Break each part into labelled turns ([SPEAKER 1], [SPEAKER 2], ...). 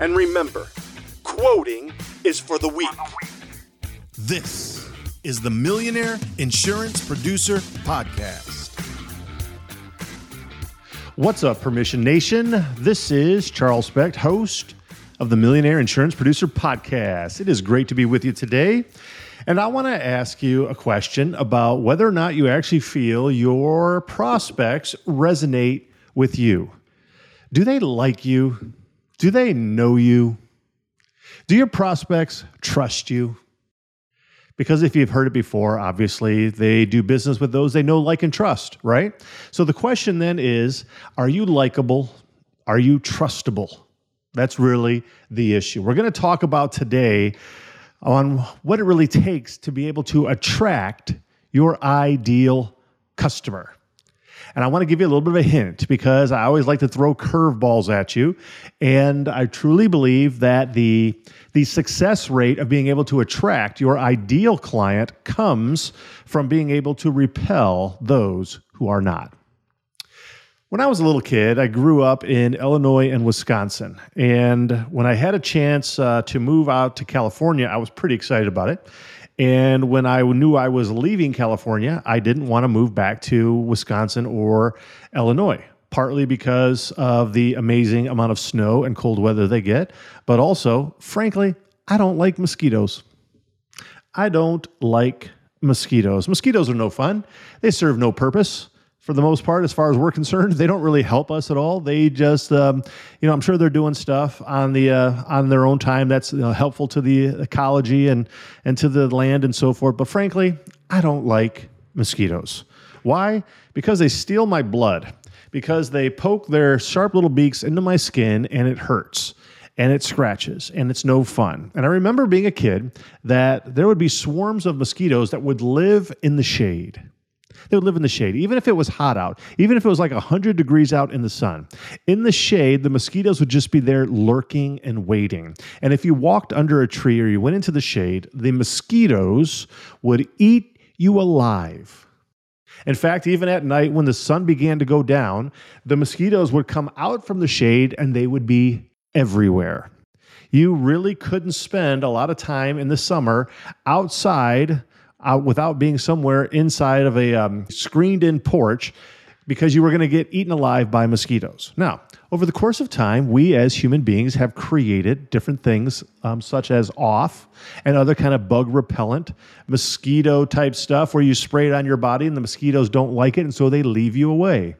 [SPEAKER 1] And remember, quoting is for the weak.
[SPEAKER 2] This is the Millionaire Insurance Producer Podcast. What's up, Permission Nation? This is Charles Specht, host of the Millionaire Insurance Producer Podcast. It is great to be with you today. And I want to ask you a question about whether or not you actually feel your prospects resonate with you. Do they like you? Do they know you? Do your prospects trust you? Because if you've heard it before, obviously they do business with those they know, like, and trust, right? So the question then is are you likable? Are you trustable? That's really the issue. We're going to talk about today on what it really takes to be able to attract your ideal customer. And I want to give you a little bit of a hint because I always like to throw curveballs at you. And I truly believe that the, the success rate of being able to attract your ideal client comes from being able to repel those who are not. When I was a little kid, I grew up in Illinois and Wisconsin. And when I had a chance uh, to move out to California, I was pretty excited about it. And when I knew I was leaving California, I didn't want to move back to Wisconsin or Illinois, partly because of the amazing amount of snow and cold weather they get, but also, frankly, I don't like mosquitoes. I don't like mosquitoes. Mosquitoes are no fun, they serve no purpose for the most part, as far as we're concerned, they don't really help us at all. They just, um, you know, I'm sure they're doing stuff on the uh, on their own time that's you know, helpful to the ecology and and to the land and so forth. But frankly, I don't like mosquitoes. Why? Because they steal my blood. Because they poke their sharp little beaks into my skin and it hurts and it scratches and it's no fun. And I remember being a kid that there would be swarms of mosquitoes that would live in the shade. They would live in the shade, even if it was hot out, even if it was like 100 degrees out in the sun. In the shade, the mosquitoes would just be there lurking and waiting. And if you walked under a tree or you went into the shade, the mosquitoes would eat you alive. In fact, even at night when the sun began to go down, the mosquitoes would come out from the shade and they would be everywhere. You really couldn't spend a lot of time in the summer outside out without being somewhere inside of a um, screened in porch because you were going to get eaten alive by mosquitoes. Now, over the course of time, we as human beings have created different things um, such as off and other kind of bug repellent, mosquito type stuff where you spray it on your body and the mosquitoes don't like it and so they leave you away.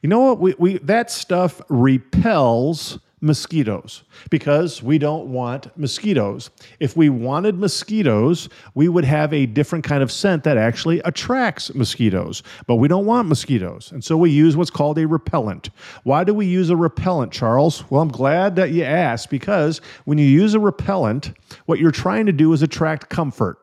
[SPEAKER 2] You know what? We, we that stuff repels mosquitoes because we don't want mosquitoes. If we wanted mosquitoes, we would have a different kind of scent that actually attracts mosquitoes, but we don't want mosquitoes. And so we use what's called a repellent. Why do we use a repellent, Charles? Well, I'm glad that you asked because when you use a repellent, what you're trying to do is attract comfort.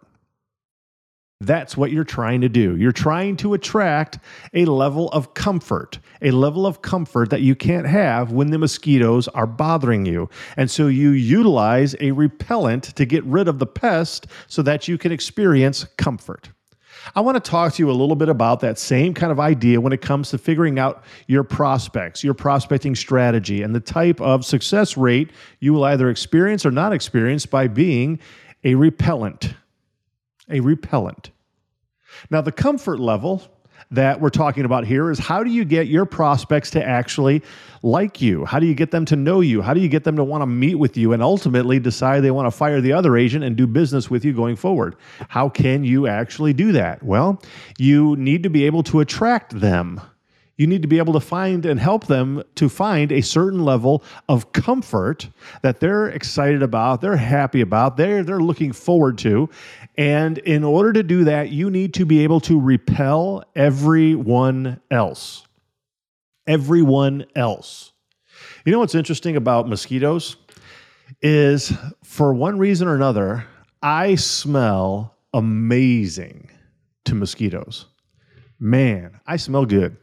[SPEAKER 2] That's what you're trying to do. You're trying to attract a level of comfort, a level of comfort that you can't have when the mosquitoes are bothering you. And so you utilize a repellent to get rid of the pest so that you can experience comfort. I want to talk to you a little bit about that same kind of idea when it comes to figuring out your prospects, your prospecting strategy, and the type of success rate you will either experience or not experience by being a repellent a repellent. Now, the comfort level that we're talking about here is how do you get your prospects to actually like you? How do you get them to know you? How do you get them to want to meet with you and ultimately decide they want to fire the other agent and do business with you going forward? How can you actually do that? Well, you need to be able to attract them you need to be able to find and help them to find a certain level of comfort that they're excited about, they're happy about, they're, they're looking forward to. And in order to do that, you need to be able to repel everyone else. Everyone else. You know what's interesting about mosquitoes? Is for one reason or another, I smell amazing to mosquitoes. Man, I smell good.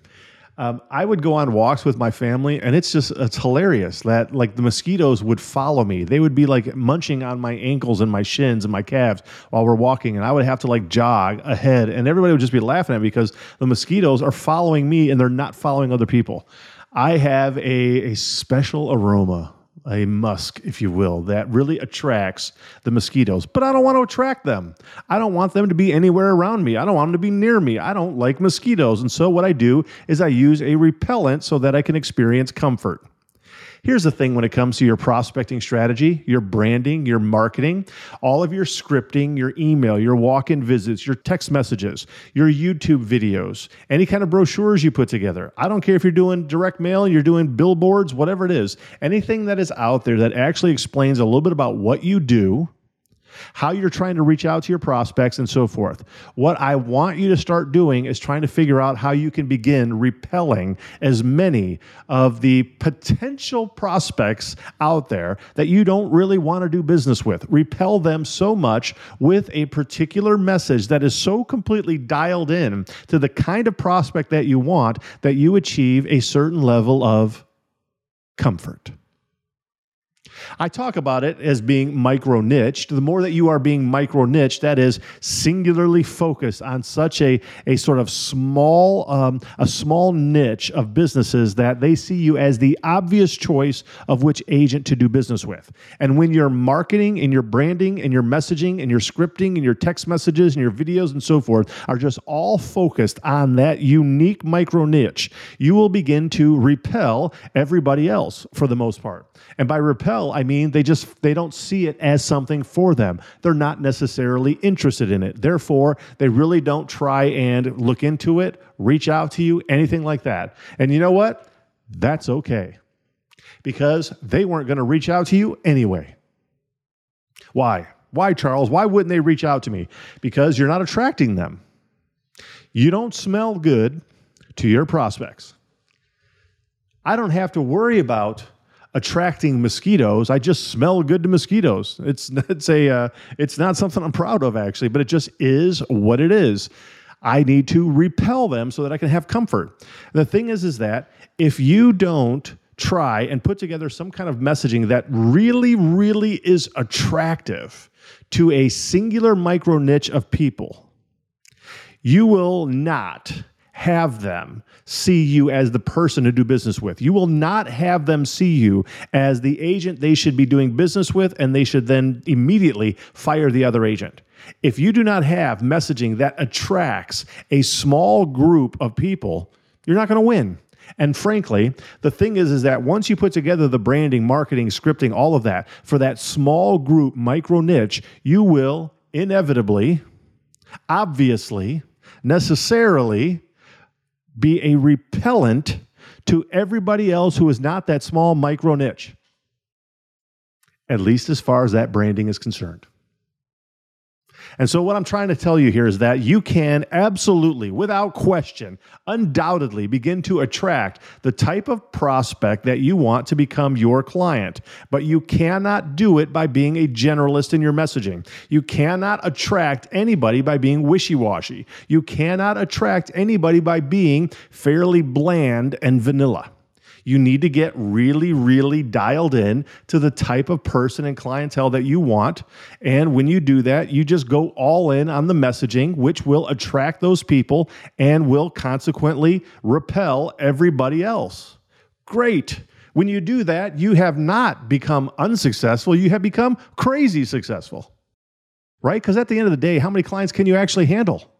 [SPEAKER 2] Um, I would go on walks with my family, and it's just it's hilarious that like the mosquitoes would follow me. They would be like munching on my ankles and my shins and my calves while we're walking, and I would have to like jog ahead, and everybody would just be laughing at me because the mosquitoes are following me and they're not following other people. I have a, a special aroma a musk, if you will, that really attracts the mosquitoes. But I don't want to attract them. I don't want them to be anywhere around me. I don't want them to be near me. I don't like mosquitoes. And so what I do is I use a repellent so that I can experience comfort. Here's the thing when it comes to your prospecting strategy, your branding, your marketing, all of your scripting, your email, your walk in visits, your text messages, your YouTube videos, any kind of brochures you put together. I don't care if you're doing direct mail, you're doing billboards, whatever it is, anything that is out there that actually explains a little bit about what you do how you're trying to reach out to your prospects, and so forth. What I want you to start doing is trying to figure out how you can begin repelling as many of the potential prospects out there that you don't really want to do business with. Repel them so much with a particular message that is so completely dialed in to the kind of prospect that you want that you achieve a certain level of comfort. I talk about it as being micro niched. The more that you are being micro niched, that is singularly focused on such a, a sort of small um, a small niche of businesses that they see you as the obvious choice of which agent to do business with. And when your marketing and your branding and your messaging and your scripting and your text messages and your videos and so forth are just all focused on that unique micro niche, you will begin to repel everybody else for the most part. And by repel, I mean they just they don't see it as something for them. They're not necessarily interested in it. Therefore, they really don't try and look into it, reach out to you, anything like that. And you know what? That's okay. Because they weren't going to reach out to you anyway. Why? Why, Charles? Why wouldn't they reach out to me? Because you're not attracting them. You don't smell good to your prospects. I don't have to worry about attracting mosquitoes. I just smell good to mosquitoes. It's it's a uh, it's not something I'm proud of actually, but it just is what it is. I need to repel them so that I can have comfort. The thing is is that if you don't try and put together some kind of messaging that really really is attractive to a singular micro niche of people, you will not have them see you as the person to do business with. You will not have them see you as the agent they should be doing business with, and they should then immediately fire the other agent. If you do not have messaging that attracts a small group of people, you're not going to win. And frankly, the thing is, is that once you put together the branding, marketing, scripting, all of that for that small group, micro niche, you will inevitably, obviously, necessarily be a repellent to everybody else who is not that small micro niche, at least as far as that branding is concerned. And so, what I'm trying to tell you here is that you can absolutely, without question, undoubtedly begin to attract the type of prospect that you want to become your client. But you cannot do it by being a generalist in your messaging. You cannot attract anybody by being wishy washy. You cannot attract anybody by being fairly bland and vanilla. You need to get really, really dialed in to the type of person and clientele that you want. And when you do that, you just go all in on the messaging, which will attract those people and will consequently repel everybody else. Great. When you do that, you have not become unsuccessful, you have become crazy successful. Right? Because at the end of the day, how many clients can you actually handle?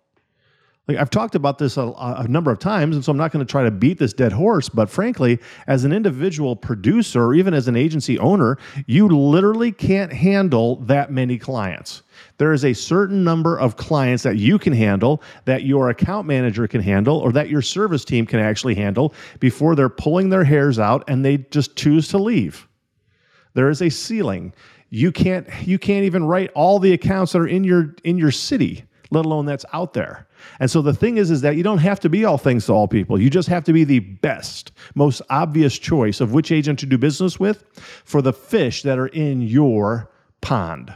[SPEAKER 2] Like I've talked about this a, a number of times, and so I'm not going to try to beat this dead horse. But frankly, as an individual producer, or even as an agency owner, you literally can't handle that many clients. There is a certain number of clients that you can handle, that your account manager can handle, or that your service team can actually handle before they're pulling their hairs out and they just choose to leave. There is a ceiling. You can't you can't even write all the accounts that are in your in your city, let alone that's out there. And so the thing is is that you don't have to be all things to all people. You just have to be the best, most obvious choice of which agent to do business with for the fish that are in your pond.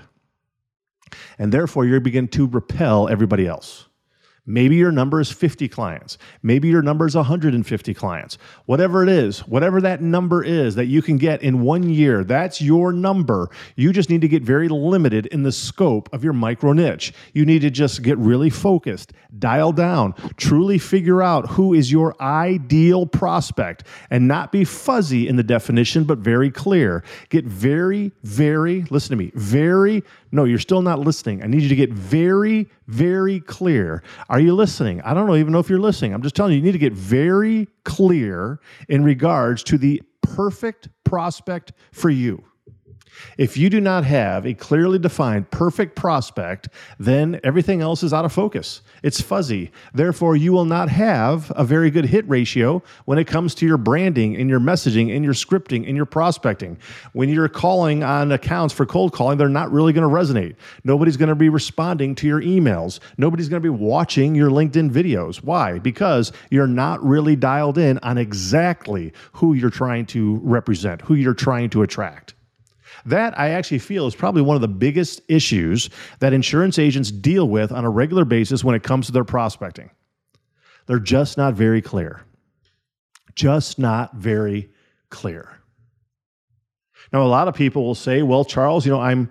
[SPEAKER 2] And therefore you're begin to repel everybody else. Maybe your number is 50 clients. Maybe your number is 150 clients. Whatever it is, whatever that number is that you can get in one year, that's your number. You just need to get very limited in the scope of your micro niche. You need to just get really focused, dial down, truly figure out who is your ideal prospect and not be fuzzy in the definition, but very clear. Get very, very, listen to me, very no, you're still not listening. I need you to get very, very clear. You listening? I don't even know if you're listening. I'm just telling you, you need to get very clear in regards to the perfect prospect for you. If you do not have a clearly defined perfect prospect, then everything else is out of focus. It's fuzzy. Therefore, you will not have a very good hit ratio when it comes to your branding and your messaging and your scripting and your prospecting. When you're calling on accounts for cold calling, they're not really going to resonate. Nobody's going to be responding to your emails. Nobody's going to be watching your LinkedIn videos. Why? Because you're not really dialed in on exactly who you're trying to represent, who you're trying to attract. That I actually feel is probably one of the biggest issues that insurance agents deal with on a regular basis when it comes to their prospecting. They're just not very clear. Just not very clear. Now, a lot of people will say, well, Charles, you know, I'm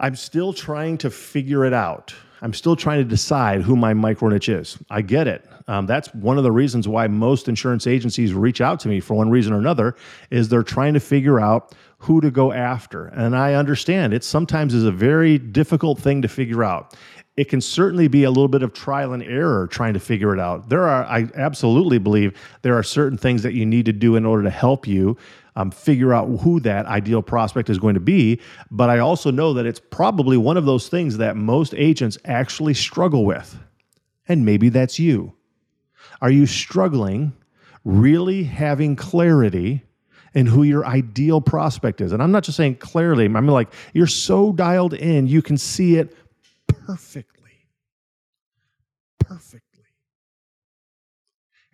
[SPEAKER 2] I'm still trying to figure it out. I'm still trying to decide who my micro niche is. I get it. Um, that's one of the reasons why most insurance agencies reach out to me for one reason or another is they're trying to figure out who to go after. And I understand it sometimes is a very difficult thing to figure out. It can certainly be a little bit of trial and error trying to figure it out. There are, I absolutely believe, there are certain things that you need to do in order to help you um, figure out who that ideal prospect is going to be. But I also know that it's probably one of those things that most agents actually struggle with. And maybe that's you. Are you struggling really having clarity in who your ideal prospect is? And I'm not just saying clearly, I mean like you're so dialed in, you can see it perfectly. Perfectly.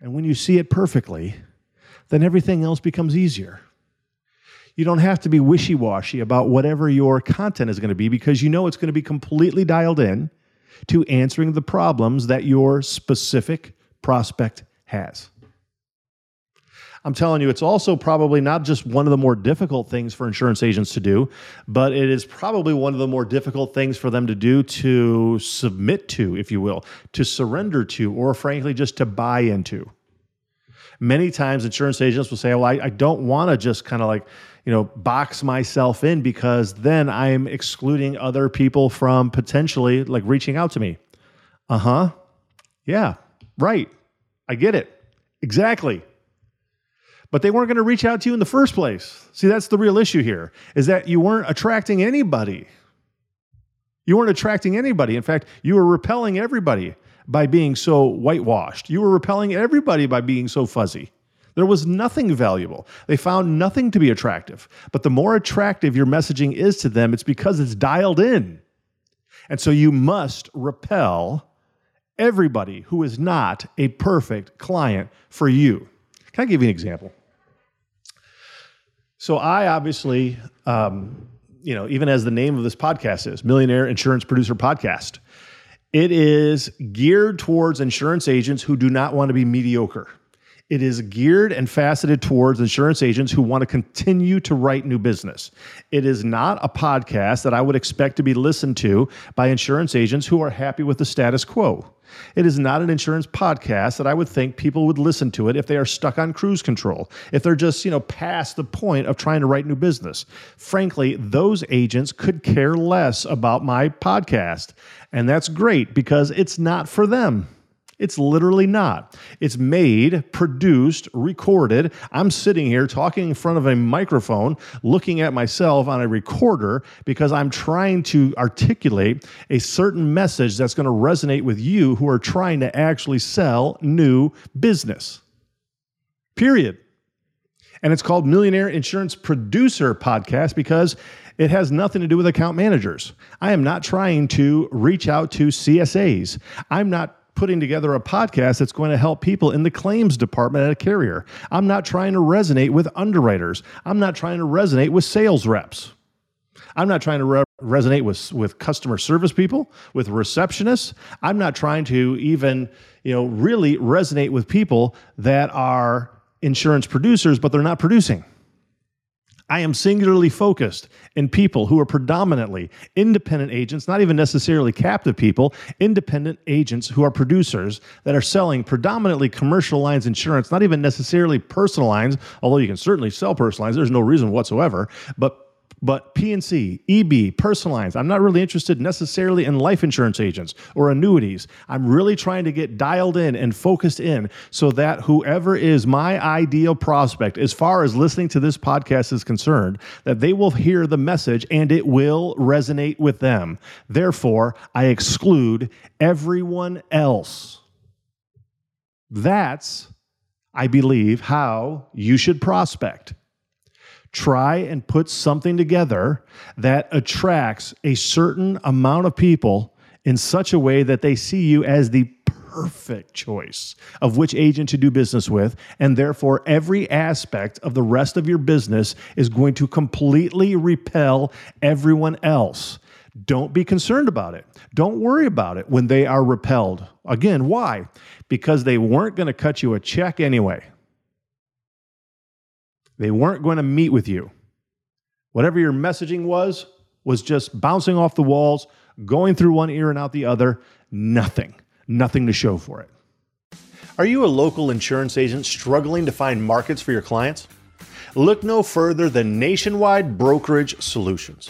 [SPEAKER 2] And when you see it perfectly, then everything else becomes easier. You don't have to be wishy washy about whatever your content is going to be because you know it's going to be completely dialed in to answering the problems that your specific prospect has. I'm telling you, it's also probably not just one of the more difficult things for insurance agents to do, but it is probably one of the more difficult things for them to do to submit to, if you will, to surrender to, or frankly, just to buy into. Many times, insurance agents will say, Well, I, I don't want to just kind of like, you know, box myself in because then I'm excluding other people from potentially like reaching out to me. Uh huh. Yeah, right. I get it. Exactly. But they weren't going to reach out to you in the first place. See, that's the real issue here is that you weren't attracting anybody. You weren't attracting anybody. In fact, you were repelling everybody by being so whitewashed. You were repelling everybody by being so fuzzy. There was nothing valuable. They found nothing to be attractive. But the more attractive your messaging is to them, it's because it's dialed in. And so you must repel everybody who is not a perfect client for you. Can I give you an example? So I obviously, um, you know, even as the name of this podcast is Millionaire Insurance Producer Podcast, it is geared towards insurance agents who do not want to be mediocre. It is geared and faceted towards insurance agents who want to continue to write new business. It is not a podcast that I would expect to be listened to by insurance agents who are happy with the status quo. It is not an insurance podcast that I would think people would listen to it if they are stuck on cruise control, if they're just, you know, past the point of trying to write new business. Frankly, those agents could care less about my podcast. And that's great because it's not for them. It's literally not. It's made, produced, recorded. I'm sitting here talking in front of a microphone, looking at myself on a recorder because I'm trying to articulate a certain message that's going to resonate with you who are trying to actually sell new business. Period. And it's called Millionaire Insurance Producer Podcast because it has nothing to do with account managers. I am not trying to reach out to CSAs. I'm not putting together a podcast that's going to help people in the claims department at a carrier. I'm not trying to resonate with underwriters. I'm not trying to resonate with sales reps. I'm not trying to re- resonate with, with customer service people, with receptionists. I'm not trying to even, you know, really resonate with people that are insurance producers, but they're not producing. I am singularly focused in people who are predominantly independent agents, not even necessarily captive people, independent agents who are producers that are selling predominantly commercial lines insurance, not even necessarily personal lines, although you can certainly sell personal lines. There's no reason whatsoever, but but P&C, EB, personal lines, I'm not really interested necessarily in life insurance agents or annuities. I'm really trying to get dialed in and focused in so that whoever is my ideal prospect, as far as listening to this podcast is concerned, that they will hear the message and it will resonate with them. Therefore, I exclude everyone else. That's, I believe, how you should prospect try and put something together that attracts a certain amount of people in such a way that they see you as the perfect choice of which agent to do business with. And therefore, every aspect of the rest of your business is going to completely repel everyone else. Don't be concerned about it. Don't worry about it when they are repelled. Again, why? Because they weren't going to cut you a check anyway. They weren't going to meet with you. Whatever your messaging was, was just bouncing off the walls, going through one ear and out the other. Nothing. Nothing to show for it. Are you a local insurance agent struggling to find markets for your clients? Look no further than Nationwide Brokerage Solutions.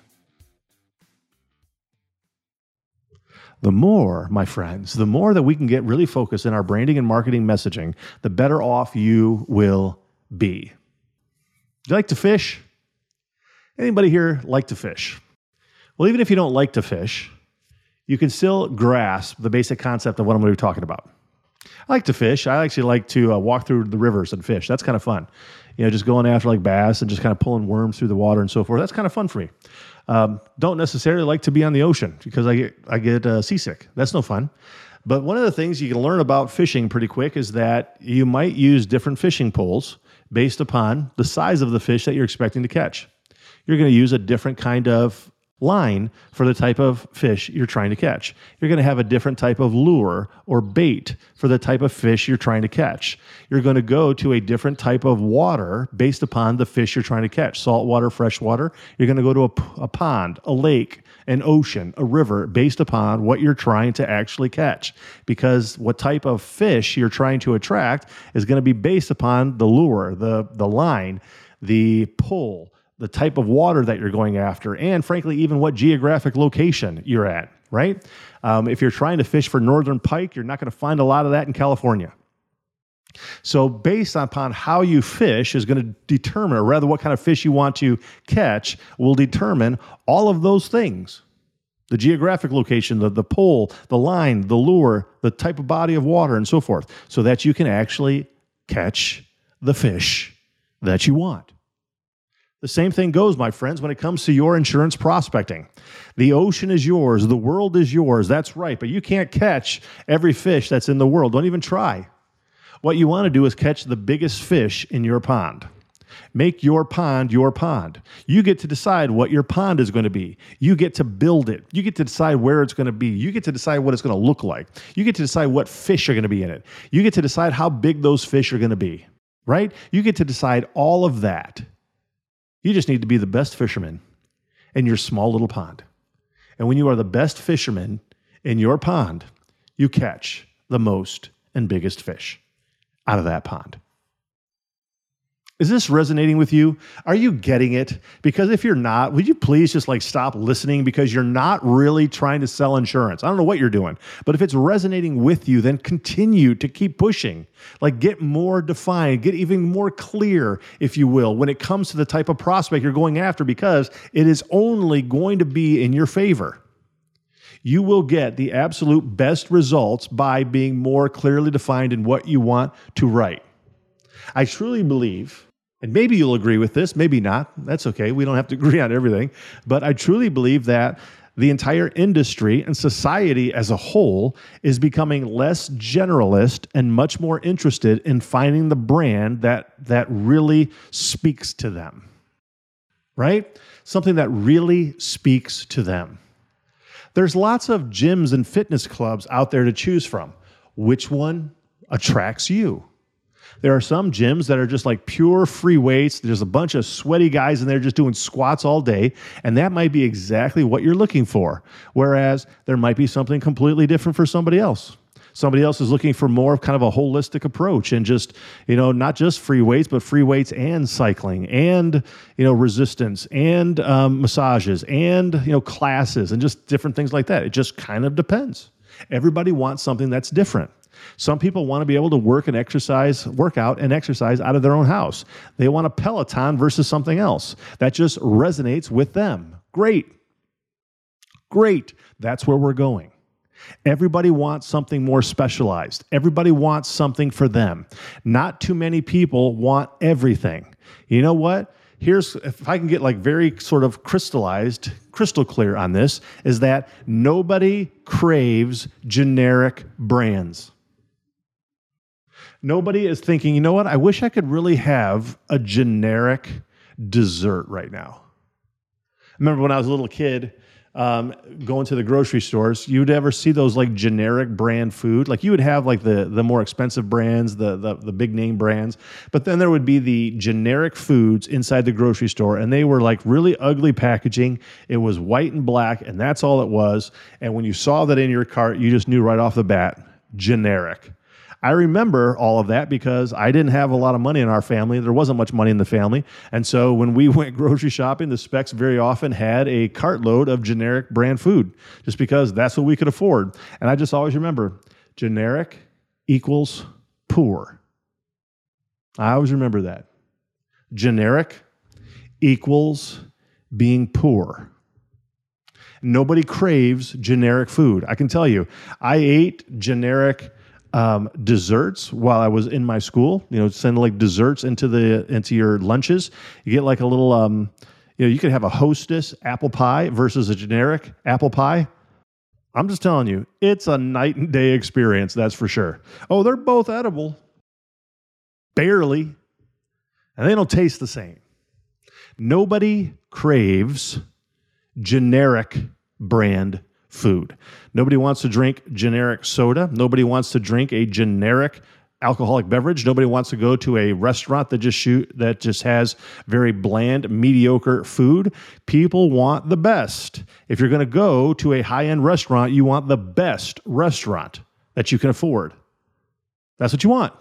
[SPEAKER 2] The more, my friends, the more that we can get really focused in our branding and marketing messaging, the better off you will be. Do you like to fish? Anybody here like to fish? Well, even if you don't like to fish, you can still grasp the basic concept of what I'm going to be talking about. I like to fish. I actually like to uh, walk through the rivers and fish. That's kind of fun. You know, just going after like bass and just kind of pulling worms through the water and so forth. That's kind of fun for me. Um, don't necessarily like to be on the ocean because I get I get uh, seasick. That's no fun. But one of the things you can learn about fishing pretty quick is that you might use different fishing poles based upon the size of the fish that you're expecting to catch. You're going to use a different kind of line for the type of fish you're trying to catch. You're going to have a different type of lure or bait for the type of fish you're trying to catch. You're going to go to a different type of water based upon the fish you're trying to catch salt water, fresh water. You're going to go to a, a pond, a lake, an ocean, a river based upon what you're trying to actually catch. Because what type of fish you're trying to attract is going to be based upon the lure, the, the line, the pull the type of water that you're going after, and frankly, even what geographic location you're at, right? Um, if you're trying to fish for northern pike, you're not going to find a lot of that in California. So, based upon how you fish, is going to determine, or rather, what kind of fish you want to catch, will determine all of those things the geographic location, the, the pole, the line, the lure, the type of body of water, and so forth, so that you can actually catch the fish that you want. The same thing goes, my friends, when it comes to your insurance prospecting. The ocean is yours, the world is yours. That's right, but you can't catch every fish that's in the world. Don't even try. What you want to do is catch the biggest fish in your pond. Make your pond your pond. You get to decide what your pond is going to be. You get to build it. You get to decide where it's going to be. You get to decide what it's going to look like. You get to decide what fish are going to be in it. You get to decide how big those fish are going to be, right? You get to decide all of that. You just need to be the best fisherman in your small little pond. And when you are the best fisherman in your pond, you catch the most and biggest fish out of that pond. Is this resonating with you? Are you getting it? Because if you're not, would you please just like stop listening because you're not really trying to sell insurance? I don't know what you're doing, but if it's resonating with you, then continue to keep pushing. Like get more defined, get even more clear, if you will, when it comes to the type of prospect you're going after because it is only going to be in your favor you will get the absolute best results by being more clearly defined in what you want to write. I truly believe and maybe you'll agree with this, maybe not. That's okay. We don't have to agree on everything. But I truly believe that the entire industry and society as a whole is becoming less generalist and much more interested in finding the brand that that really speaks to them. Right? Something that really speaks to them. There's lots of gyms and fitness clubs out there to choose from. Which one attracts you? There are some gyms that are just like pure free weights. There's a bunch of sweaty guys in there just doing squats all day, and that might be exactly what you're looking for. Whereas there might be something completely different for somebody else. Somebody else is looking for more of kind of a holistic approach and just, you know, not just free weights, but free weights and cycling and, you know, resistance and um, massages and, you know, classes and just different things like that. It just kind of depends. Everybody wants something that's different. Some people want to be able to work and exercise, work out and exercise out of their own house. They want a Peloton versus something else. That just resonates with them. Great. Great. That's where we're going. Everybody wants something more specialized. Everybody wants something for them. Not too many people want everything. You know what? Here's if I can get like very sort of crystallized, crystal clear on this is that nobody craves generic brands. Nobody is thinking, you know what? I wish I could really have a generic dessert right now. I remember when I was a little kid, um, going to the grocery stores, you would ever see those like generic brand food. Like you would have like the the more expensive brands, the, the the big name brands, but then there would be the generic foods inside the grocery store, and they were like really ugly packaging. It was white and black, and that's all it was. And when you saw that in your cart, you just knew right off the bat, generic. I remember all of that because I didn't have a lot of money in our family. There wasn't much money in the family. And so when we went grocery shopping, the Spechts very often had a cartload of generic brand food just because that's what we could afford. And I just always remember generic equals poor. I always remember that. Generic equals being poor. Nobody craves generic food. I can tell you, I ate generic um, desserts while I was in my school. You know, send like desserts into the into your lunches. You get like a little, um, you know, you could have a Hostess apple pie versus a generic apple pie. I'm just telling you, it's a night and day experience. That's for sure. Oh, they're both edible, barely, and they don't taste the same. Nobody craves generic brand food. Nobody wants to drink generic soda. Nobody wants to drink a generic alcoholic beverage. Nobody wants to go to a restaurant that just shoot that just has very bland, mediocre food. People want the best. If you're going to go to a high-end restaurant, you want the best restaurant that you can afford. That's what you want.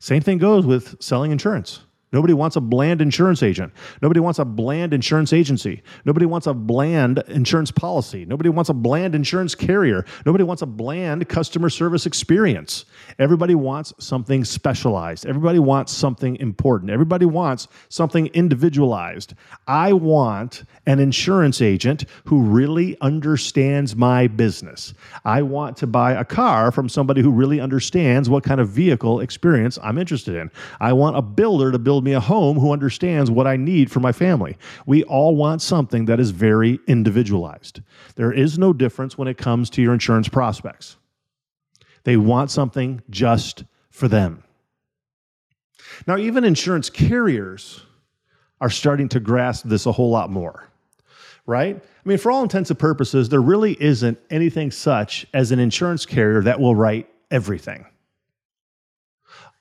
[SPEAKER 2] Same thing goes with selling insurance. Nobody wants a bland insurance agent. Nobody wants a bland insurance agency. Nobody wants a bland insurance policy. Nobody wants a bland insurance carrier. Nobody wants a bland customer service experience. Everybody wants something specialized. Everybody wants something important. Everybody wants something individualized. I want an insurance agent who really understands my business. I want to buy a car from somebody who really understands what kind of vehicle experience I'm interested in. I want a builder to build build me a home who understands what I need for my family. We all want something that is very individualized. There is no difference when it comes to your insurance prospects. They want something just for them. Now, even insurance carriers are starting to grasp this a whole lot more, right? I mean, for all intents and purposes, there really isn't anything such as an insurance carrier that will write everything.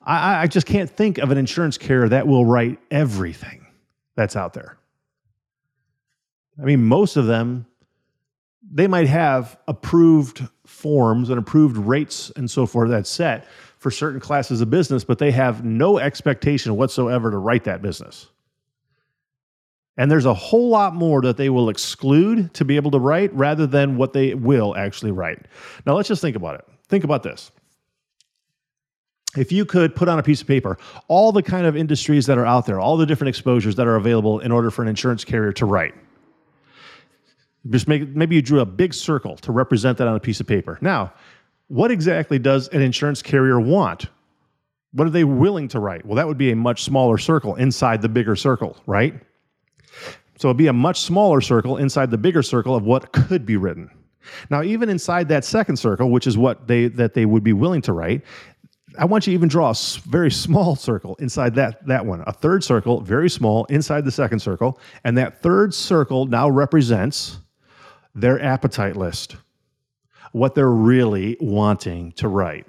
[SPEAKER 2] I, I just can't think of an insurance carrier that will write everything that's out there. I mean, most of them, they might have approved forms and approved rates and so forth that's set for certain classes of business, but they have no expectation whatsoever to write that business. And there's a whole lot more that they will exclude to be able to write rather than what they will actually write. Now, let's just think about it. Think about this. If you could put on a piece of paper all the kind of industries that are out there, all the different exposures that are available in order for an insurance carrier to write, just make, maybe you drew a big circle to represent that on a piece of paper. Now, what exactly does an insurance carrier want? What are they willing to write? Well, that would be a much smaller circle inside the bigger circle, right? So it'd be a much smaller circle inside the bigger circle of what could be written. Now, even inside that second circle, which is what they that they would be willing to write, I want you to even draw a very small circle inside that, that one, a third circle, very small, inside the second circle. And that third circle now represents their appetite list, what they're really wanting to write.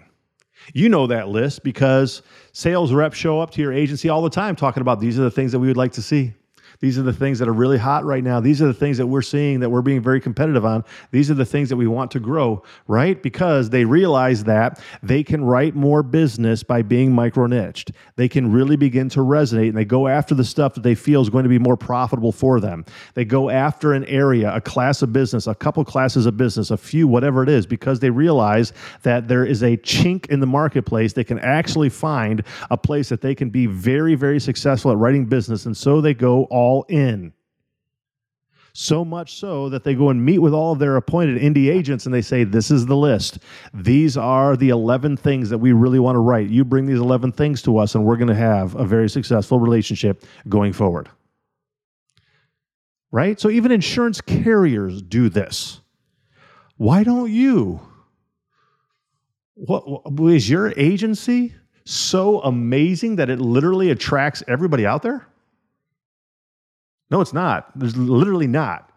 [SPEAKER 2] You know that list because sales reps show up to your agency all the time talking about these are the things that we would like to see. These are the things that are really hot right now. These are the things that we're seeing that we're being very competitive on. These are the things that we want to grow, right? Because they realize that they can write more business by being micro niched. They can really begin to resonate and they go after the stuff that they feel is going to be more profitable for them. They go after an area, a class of business, a couple classes of business, a few, whatever it is, because they realize that there is a chink in the marketplace. They can actually find a place that they can be very, very successful at writing business. And so they go all all in. So much so that they go and meet with all of their appointed indie agents and they say, This is the list. These are the 11 things that we really want to write. You bring these 11 things to us, and we're going to have a very successful relationship going forward. Right? So even insurance carriers do this. Why don't you? What, is your agency so amazing that it literally attracts everybody out there? No, it's not. There's literally not.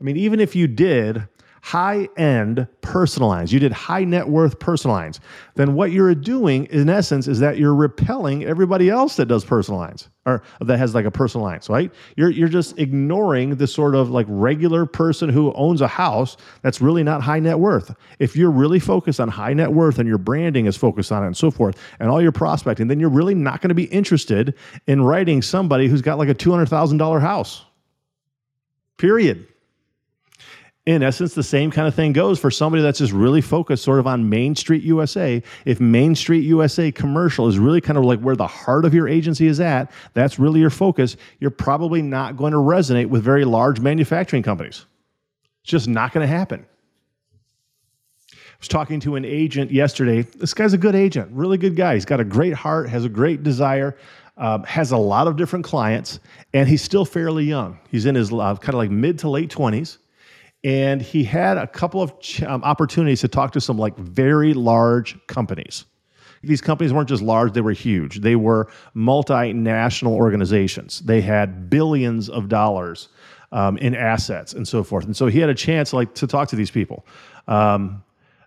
[SPEAKER 2] I mean, even if you did high end personal lines, you did high net worth personal lines, then what you're doing in essence is that you're repelling everybody else that does personal lines or that has like a personal lines, right? You're, you're just ignoring the sort of like regular person who owns a house that's really not high net worth. If you're really focused on high net worth and your branding is focused on it and so forth, and all your prospecting, then you're really not going to be interested in writing somebody who's got like a $200,000 house. Period in essence, the same kind of thing goes for somebody that's just really focused sort of on Main Street USA. If Main Street USA commercial is really kind of like where the heart of your agency is at, that's really your focus, you're probably not going to resonate with very large manufacturing companies. It's just not going to happen. I was talking to an agent yesterday. This guy's a good agent, really good guy. He's got a great heart, has a great desire. Um, has a lot of different clients, and he's still fairly young. He's in his uh, kind of like mid to late 20s and he had a couple of ch- um, opportunities to talk to some like very large companies. These companies weren't just large, they were huge. They were multinational organizations. They had billions of dollars um, in assets and so forth. And so he had a chance like to talk to these people. Um,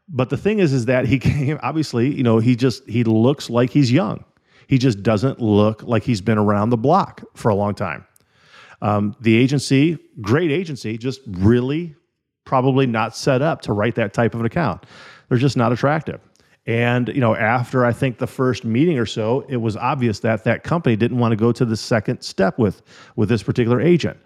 [SPEAKER 2] but the thing is, is that he came, obviously, you know, he just, he looks like he's young. He just doesn't look like he's been around the block for a long time. Um, the agency, great agency, just really probably not set up to write that type of an account. They're just not attractive. And you know, after I think the first meeting or so, it was obvious that that company didn't want to go to the second step with with this particular agent.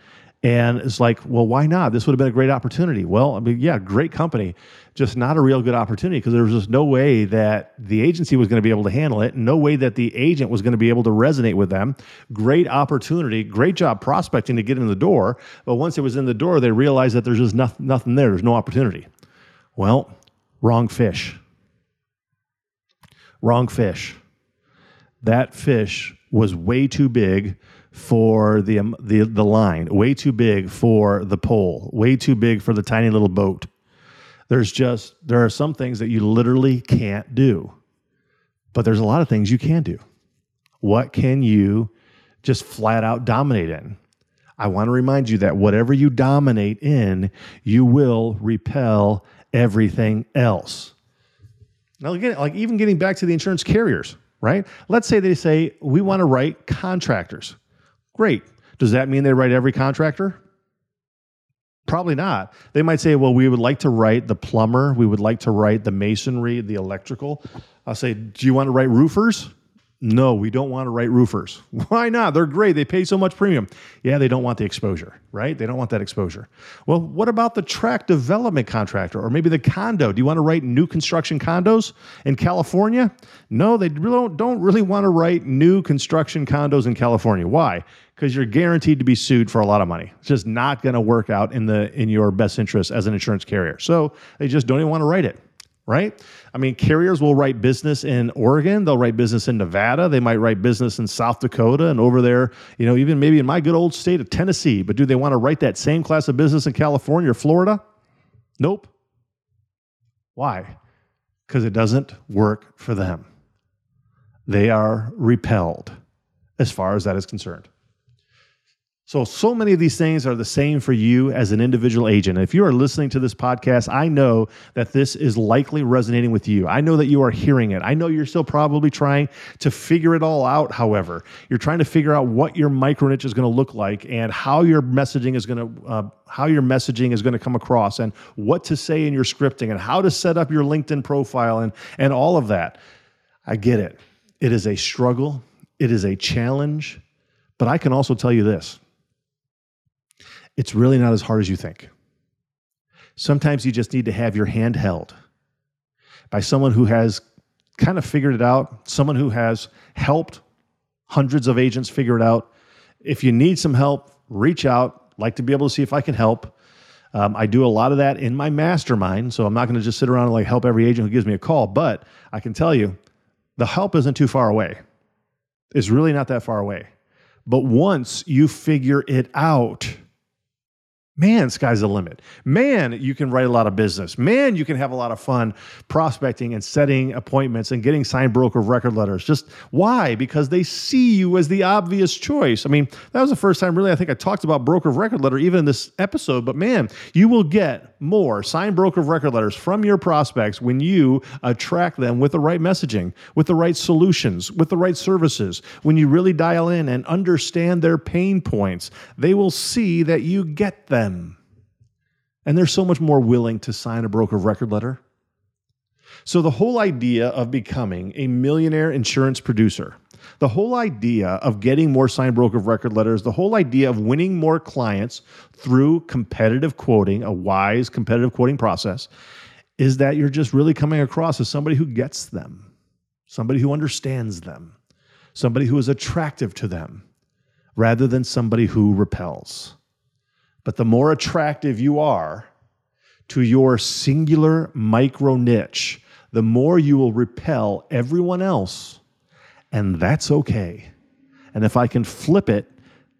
[SPEAKER 2] And it's like, well, why not? This would have been a great opportunity. Well, I mean, yeah, great company, just not a real good opportunity because there was just no way that the agency was going to be able to handle it. No way that the agent was going to be able to resonate with them. Great opportunity, great job prospecting to get in the door. But once it was in the door, they realized that there's just nothing, nothing there. There's no opportunity. Well, wrong fish. Wrong fish. That fish was way too big for the, um, the, the line, way too big for the pole, way too big for the tiny little boat. There's just, there are some things that you literally can't do, but there's a lot of things you can do. What can you just flat out dominate in? I want to remind you that whatever you dominate in, you will repel everything else. Now, again, like even getting back to the insurance carriers, right? Let's say they say, we want to write contractors. Great. Does that mean they write every contractor? Probably not. They might say, well, we would like to write the plumber, we would like to write the masonry, the electrical. I'll say, do you want to write roofers? No, we don't want to write roofers. Why not? They're great. They pay so much premium. Yeah, they don't want the exposure, right? They don't want that exposure. Well, what about the tract development contractor or maybe the condo? Do you want to write new construction condos in California? No, they don't, don't really want to write new construction condos in California. Why? Because you're guaranteed to be sued for a lot of money. It's just not going to work out in the in your best interest as an insurance carrier. So they just don't even want to write it right? I mean, carriers will write business in Oregon, they'll write business in Nevada, they might write business in South Dakota and over there, you know, even maybe in my good old state of Tennessee. But do they want to write that same class of business in California or Florida? Nope. Why? Because it doesn't work for them. They are repelled as far as that is concerned. So, so many of these things are the same for you as an individual agent. If you are listening to this podcast, I know that this is likely resonating with you. I know that you are hearing it. I know you're still probably trying to figure it all out, however. You're trying to figure out what your micro niche is going to look like and how your messaging is going to uh, how your messaging is going to come across and what to say in your scripting and how to set up your LinkedIn profile and and all of that. I get it. It is a struggle, it is a challenge, but I can also tell you this it's really not as hard as you think. Sometimes you just need to have your hand held by someone who has kind of figured it out, someone who has helped hundreds of agents figure it out. If you need some help, reach out. Like to be able to see if I can help. Um, I do a lot of that in my mastermind, so I'm not going to just sit around and like help every agent who gives me a call. But I can tell you, the help isn't too far away. It's really not that far away. But once you figure it out, man, sky's the limit. Man, you can write a lot of business. Man, you can have a lot of fun prospecting and setting appointments and getting signed broker of record letters. Just why? Because they see you as the obvious choice. I mean, that was the first time really I think I talked about broker of record letter even in this episode, but man, you will get more signed broker of record letters from your prospects when you attract them with the right messaging, with the right solutions, with the right services. When you really dial in and understand their pain points, they will see that you get them. And they're so much more willing to sign a broker of record letter. So, the whole idea of becoming a millionaire insurance producer, the whole idea of getting more signed broker of record letters, the whole idea of winning more clients through competitive quoting, a wise competitive quoting process, is that you're just really coming across as somebody who gets them, somebody who understands them, somebody who is attractive to them, rather than somebody who repels. But the more attractive you are to your singular micro niche, the more you will repel everyone else. And that's okay. And if I can flip it,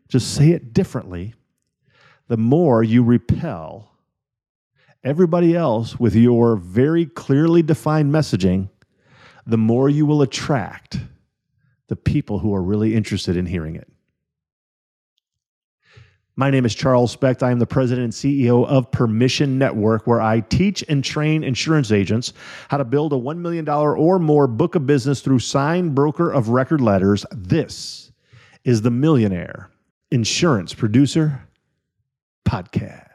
[SPEAKER 2] just say it differently, the more you repel everybody else with your very clearly defined messaging, the more you will attract the people who are really interested in hearing it. My name is Charles Specht. I am the president and CEO of Permission Network, where I teach and train insurance agents how to build a $1 million or more book of business through signed broker of record letters. This is the Millionaire Insurance Producer Podcast.